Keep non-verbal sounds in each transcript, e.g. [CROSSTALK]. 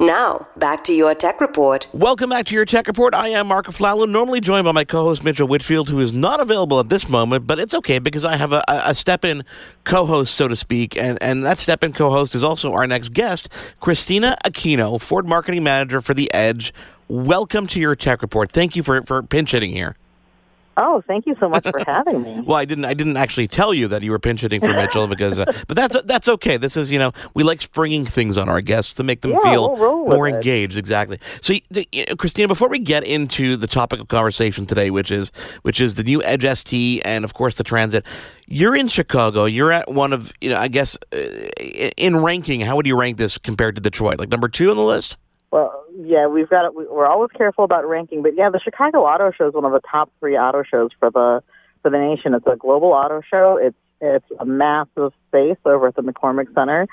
Now, back to your tech report. Welcome back to your tech report. I am Marc Aflalo, normally joined by my co-host Mitchell Whitfield, who is not available at this moment, but it's okay because I have a, a step-in co-host, so to speak, and, and that step-in co-host is also our next guest, Christina Aquino, Ford Marketing Manager for the Edge. Welcome to your tech report. Thank you for, for pinch hitting here. Oh, thank you so much for [LAUGHS] having me. well, I didn't. I didn't actually tell you that you were pinch hitting for Mitchell because, uh, but that's that's okay. This is you know we like springing things on our guests to make them yeah, feel we'll more it. engaged. Exactly. So, Christina, before we get into the topic of conversation today, which is which is the new Edge ST and of course the Transit, you're in Chicago. You're at one of you know I guess uh, in ranking. How would you rank this compared to Detroit? Like number two on the list? Well, yeah, we've got it. We're always careful about ranking, but yeah, the Chicago Auto Show is one of the top three auto shows for the for the nation. It's a global auto show. It's it's a massive space over at the McCormick Center,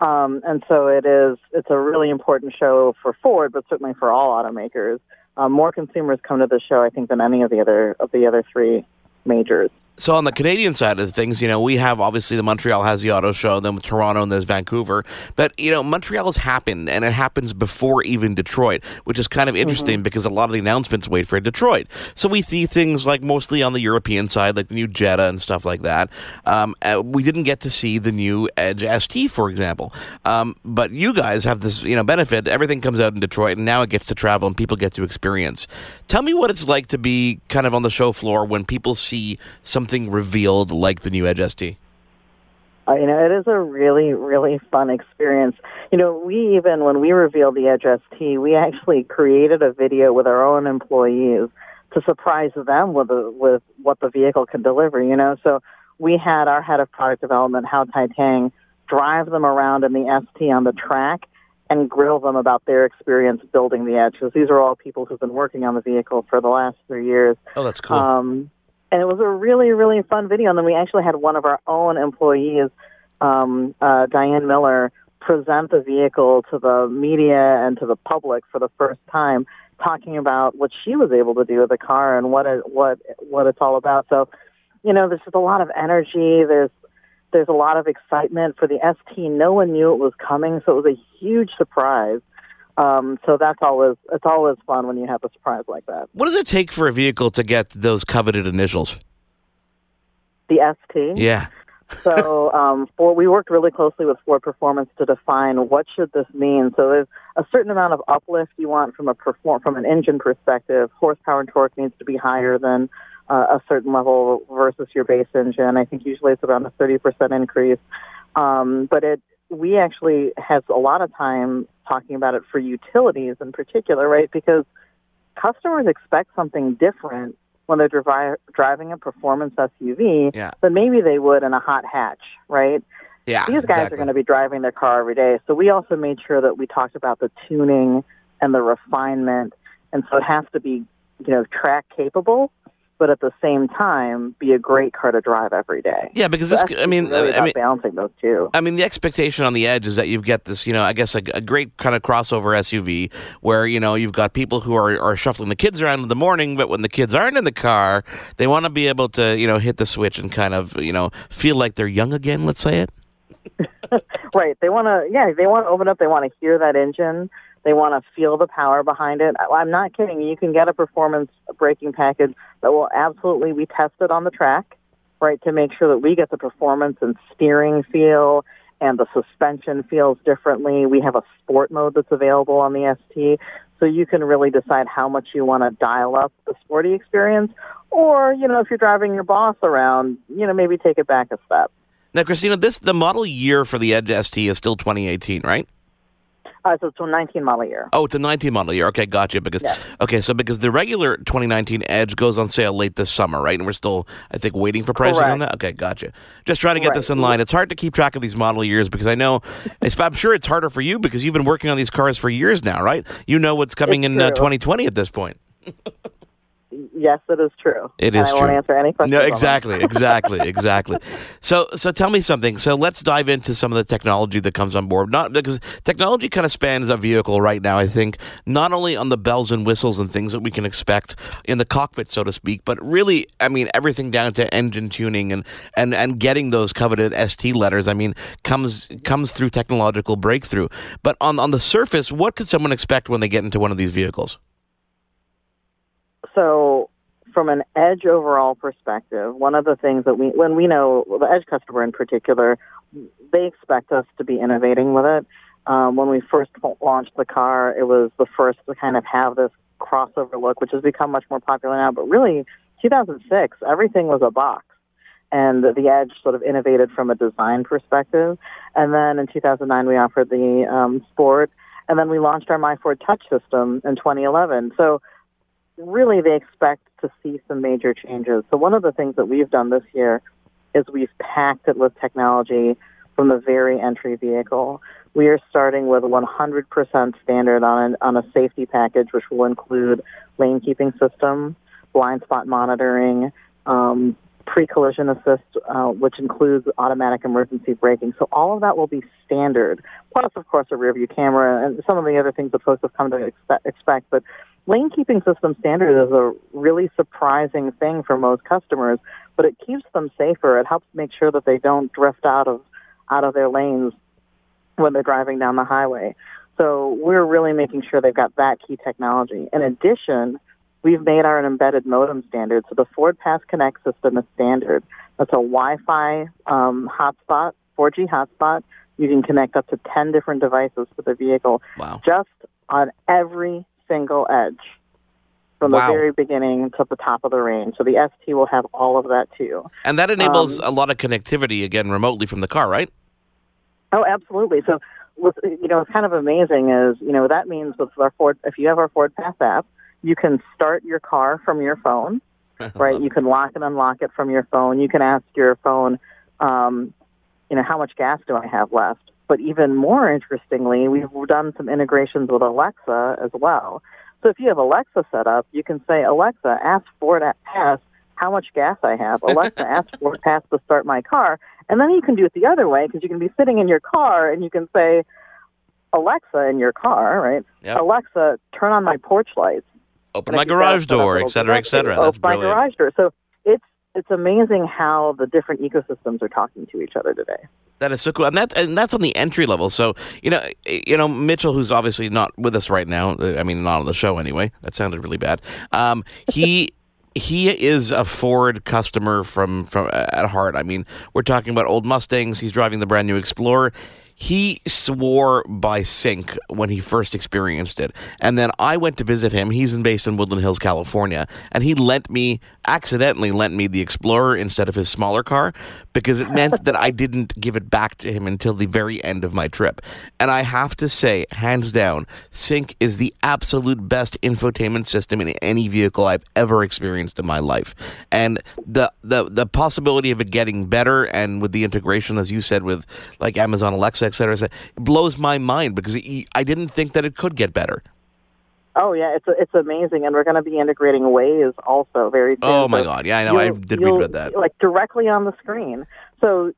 um, and so it is. It's a really important show for Ford, but certainly for all automakers. Um, more consumers come to the show, I think, than any of the other of the other three majors. So on the Canadian side of things, you know, we have obviously the Montreal has the auto show, then with Toronto and there's Vancouver. But you know, Montreal has happened, and it happens before even Detroit, which is kind of interesting mm-hmm. because a lot of the announcements wait for Detroit. So we see things like mostly on the European side, like the new Jetta and stuff like that. Um, uh, we didn't get to see the new Edge ST, for example. Um, but you guys have this, you know, benefit. Everything comes out in Detroit, and now it gets to travel and people get to experience. Tell me what it's like to be kind of on the show floor when people see some something revealed like the new Edge ST? Uh, you know, it is a really, really fun experience. You know, we even, when we revealed the Edge ST, we actually created a video with our own employees to surprise them with, the, with what the vehicle can deliver, you know. So we had our head of product development, Hau Thai-Tang, drive them around in the ST on the track and grill them about their experience building the Edge. Because these are all people who've been working on the vehicle for the last three years. Oh, that's cool. Um, and it was a really, really fun video. And then we actually had one of our own employees, um, uh, Diane Miller, present the vehicle to the media and to the public for the first time, talking about what she was able to do with the car and what it, what what it's all about. So, you know, there's just a lot of energy. There's there's a lot of excitement for the ST. No one knew it was coming, so it was a huge surprise. Um, so that's always it's always fun when you have a surprise like that. What does it take for a vehicle to get those coveted initials? The ST. Yeah. so [LAUGHS] um, for we worked really closely with Ford Performance to define what should this mean. So there's a certain amount of uplift you want from a perform from an engine perspective. Horsepower and torque needs to be higher than uh, a certain level versus your base engine. I think usually it's around a 30% increase. Um, but it we actually have a lot of time talking about it for utilities in particular, right? Because customers expect something different when they're dri- driving a performance SUV yeah. than maybe they would in a hot hatch, right? Yeah, These guys exactly. are going to be driving their car every day. So we also made sure that we talked about the tuning and the refinement. And so it has to be, you know, track capable but at the same time be a great car to drive every day. Yeah, because so this, I mean, really I mean, balancing those two. I mean, the expectation on the edge is that you've got this, you know, I guess a, a, great kind of crossover SUV where you know you've got people who are are shuffling the kids around in the morning, but when the kids aren't in the car, they want to be able to, you know, hit the switch and kind of, you know, feel like they're young again. Let's say it. [LAUGHS] right. They want to, yeah, they want to open up. They want to hear that engine. They want to feel the power behind it. I'm not kidding. You can get a performance braking package that will absolutely be tested on the track, right, to make sure that we get the performance and steering feel and the suspension feels differently. We have a sport mode that's available on the ST. So you can really decide how much you want to dial up the sporty experience. Or, you know, if you're driving your boss around, you know, maybe take it back a step. Now, Christina, this the model year for the Edge ST is still 2018, right? Uh, so it's a 19 model year. Oh, it's a 19 model year. Okay, gotcha. Because Yeah. okay, so because the regular 2019 Edge goes on sale late this summer, right? And we're still, I think, waiting for pricing on that. Okay, gotcha. Just trying to get Right. this in line. It's hard to keep track of these model years because I know, I'm sure it's harder for you because you've been working on these cars for years now, right? You know what's coming It's in uh, 2020 at this point. [LAUGHS] Yes, it is true. It is I true. won't answer any questions. No, exactly, exactly, [LAUGHS] exactly. So, so tell me something. So, let's dive into some of the technology that comes on board. Not because technology kind of spans a vehicle right now. I think not only on the bells and whistles and things that we can expect in the cockpit, so to speak, but really, I mean, everything down to engine tuning and and and getting those coveted ST letters. I mean, comes comes through technological breakthrough. But on on the surface, what could someone expect when they get into one of these vehicles? So, from an edge overall perspective, one of the things that we, when we know the edge customer in particular, they expect us to be innovating with it. Um, when we first launched the car, it was the first to kind of have this crossover look, which has become much more popular now. But really, 2006, everything was a box. And the Edge sort of innovated from a design perspective. And then in 2009, we offered the um, Sport. And then we launched our MyFord Touch system in 2011. So really they expect to see some major changes. So one of the things that we've done this year is we've packed it with technology from the very entry vehicle. We are starting with 100% standard on, on a safety package, which will include lane keeping system, blind spot monitoring, um, pre-collision assist, uh, which includes automatic emergency braking. So all of that will be standard. Plus, of course, a rear view camera and some of the other things that folks have come to expect. But lane keeping system standard is a really surprising thing for most customers, but it keeps them safer. It helps make sure that they don't drift out of out of their lanes when they're driving down the highway. So we're really making sure they've got that key technology. In addition, we've made our embedded modem standard. So the FordPass Connect system is standard. That's a Wi-Fi um, hotspot, 4G hotspot. You can connect up to 10 different devices to the vehicle Wow. just on every single edge from Wow. the very beginning to the top of the range. So the ST will have all of that too. And that enables Um, a lot of connectivity again remotely from the car, right? Oh, absolutely. So, what's, you know, what's kind of amazing is, you know, that means with our Ford, if you have our FordPass app, you can start your car from your phone, [LAUGHS] right? You can lock and unlock it from your phone. You can ask your phone, um, you know, how much gas do I have left? But even more interestingly, we've done some integrations with Alexa as well. So if you have Alexa set up, you can say, Alexa, ask Ford to Pass how much gas I have. [LAUGHS] Alexa, ask FordPass to start my car. And then you can do it the other way because you can be sitting in your car and you can say, Alexa in your car, right? Yep. Alexa, turn on my porch lights. Open my if you've got garage it set up, door, et cetera, et cetera. That's Open my brilliant. garage door. So it's amazing how the different ecosystems are talking to each other today. That is so cool, and that's and that's on the entry level. So you know, you know Mitchell, who's obviously not with us right now. uh, I mean, not on the show anyway. That sounded really bad. Um, he. [LAUGHS] He is a Ford customer from from at heart. I mean, we're talking about old Mustangs. He's driving the brand new Explorer. He swore by Sync when he first experienced it, and then I went to visit him. He's in, based in Woodland Hills, California, and he lent me accidentally lent me the Explorer instead of his smaller car because it meant that I didn't give it back to him until the very end of my trip. And I have to say, hands down, Sync is the absolute best infotainment system in any vehicle I've ever experienced in my life. And the the the possibility of it getting better and with the integration, as you said, with like Amazon Alexa, et cetera, et cetera, it blows my mind because it, I didn't think that it could get better. Oh yeah, it's it's amazing, and we're going to be integrating Waze also very soon. Oh my God! Yeah, I know. I did read about that. Like directly on the screen. So.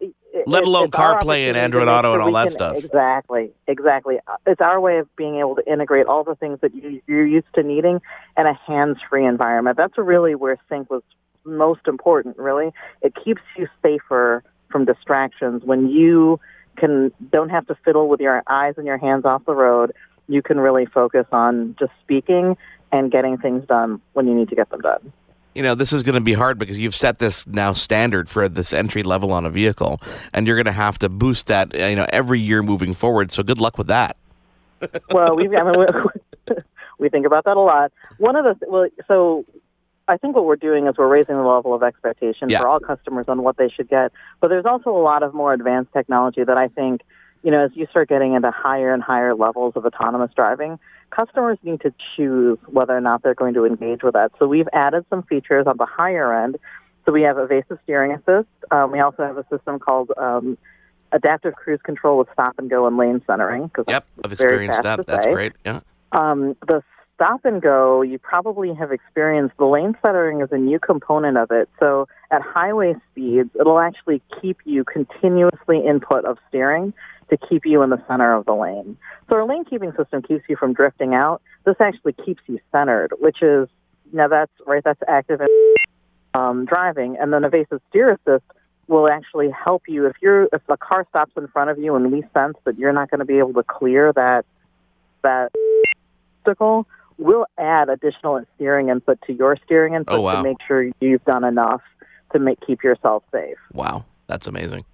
it- Let alone CarPlay and Android Auto and all that can- stuff. Exactly, exactly. It's our way of being able to integrate all the things that you, you're used to needing in a hands-free environment. That's really where Sync was most important. Really, it keeps you safer from distractions when you can don't have to fiddle with your eyes and your hands off the road. You can really focus on just speaking and getting things done when you need to get them done. you know, this is going to be hard because you've set this now standard for this entry level on a vehicle, and you're going to have to boost that, uh, you know, every year moving forward. So good luck with that. well, we I mean we, [LAUGHS] we think about that a lot. One of the well, so I think what we're doing is we're raising the level of expectation Yeah. for all customers on what they should get. But there's also a lot of more advanced technology that I think you know, as you start getting into higher and higher levels of autonomous driving, customers need to choose whether or not they're going to engage with that. So we've added some features on the higher end. So we have evasive steering assist. Um, we also have a system called um, adaptive cruise control with stop and go and lane centering. Yep, I've experienced that. That's great. Yeah. Um, the stop and go, you probably have experienced the lane centering is a new component of it. So at highway speeds, it'll actually keep you continuously input of steering to keep you in the center of the lane. So our lane keeping system keeps you from drifting out. This actually keeps you centered, which is now that's right. That's active in um, driving, and then evasive steer assist will actually help you if you're if a car stops in front of you and we sense that you're not going to be able to clear that that obstacle we'll add additional steering input to your steering input Oh, wow. to make sure you've done enough to make keep yourself safe. Wow, that's amazing.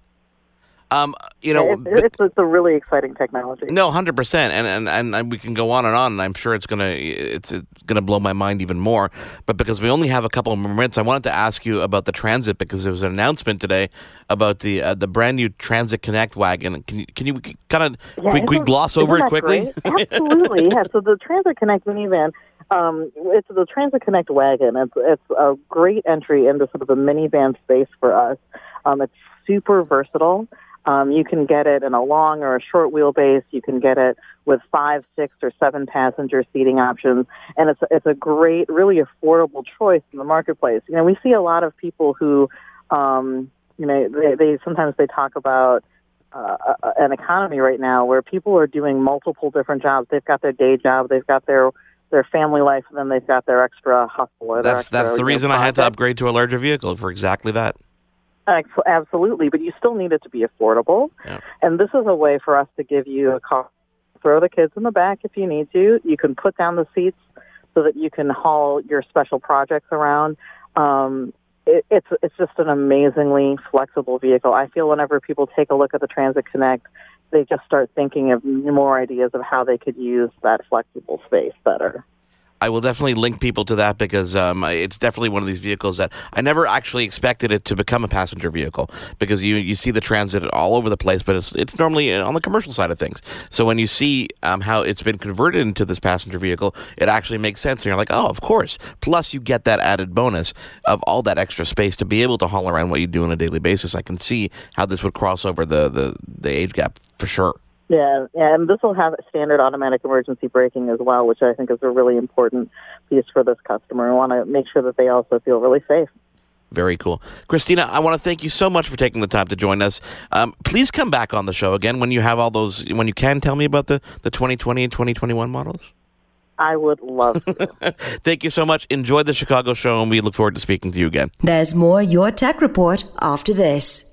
Um, you know, It's, it's, it's a really exciting technology. No, hundred percent, and and and we can go on and on. And I'm sure it's gonna it's, it's gonna blow my mind even more. But because we only have a couple of minutes, I wanted to ask you about the transit because there was an announcement today about the uh, the brand new Transit Connect wagon. Can you can you kind of Yeah, we isn't- gloss over it quickly? [LAUGHS] Absolutely, yeah. So the Transit Connect minivan, um, it's the Transit Connect wagon. It's it's a great entry into sort of the minivan space for us. Um, it's super versatile. Um, you can get it in a long or a short wheelbase. You can get it with five, six, or seven passenger seating options, and it's it's a great, really affordable choice in the marketplace. You know, we see a lot of people who, um, you know, they, they sometimes they talk about uh, an economy right now where people are doing multiple different jobs. They've got their day job, they've got their their family life, and then they've got their extra hustle. Or That's extra, that's the you know, reason I had to upgrade to a larger vehicle for exactly that. Absolutely, but you still need it to be affordable. Yeah. And this is a way for us to give you a car. Throw the kids in the back if you need to. You can put down the seats so that you can haul your special projects around. Um, it, it's it's just an amazingly flexible vehicle. I feel whenever people take a look at the Transit Connect, they just start thinking of more ideas of how they could use that flexible space better. I will definitely link people to that because um, it's definitely one of these vehicles that I never actually expected it to become a passenger vehicle because you you see the transit all over the place, but it's it's normally on the commercial side of things. So when you see um, how it's been converted into this passenger vehicle, it actually makes sense, and you're like, oh, of course. Plus, you get that added bonus of all that extra space to be able to haul around what you do on a daily basis. I can see how this would cross over the the, the age gap for sure. Yeah, yeah, and this will have standard automatic emergency braking as well, which I think is a really important piece for this customer. We want to make sure that they also feel really safe. Very cool. Christina, I want to thank you so much for taking the time to join us. Um, please come back on the show again when you have all those, when you can tell me about the, the 2020 and 2021 models. I would love to. [LAUGHS] Thank you so much. Enjoy the Chicago show, and we look forward to speaking to you again. There's more Your Tech Report after this.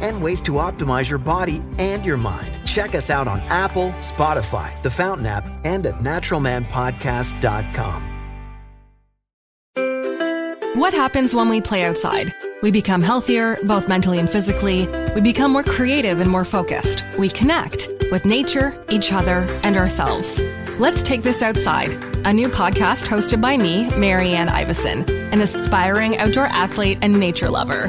and ways to optimize your body and your mind. Check us out on Apple, Spotify, the Fountain app, and at naturalmanpodcast.com. What happens when we play outside? We become healthier, both mentally and physically. We become more creative and more focused. We connect with nature, each other, and ourselves. Let's Take This Outside, a new podcast hosted by me, Marianne Iveson, an aspiring outdoor athlete and nature lover.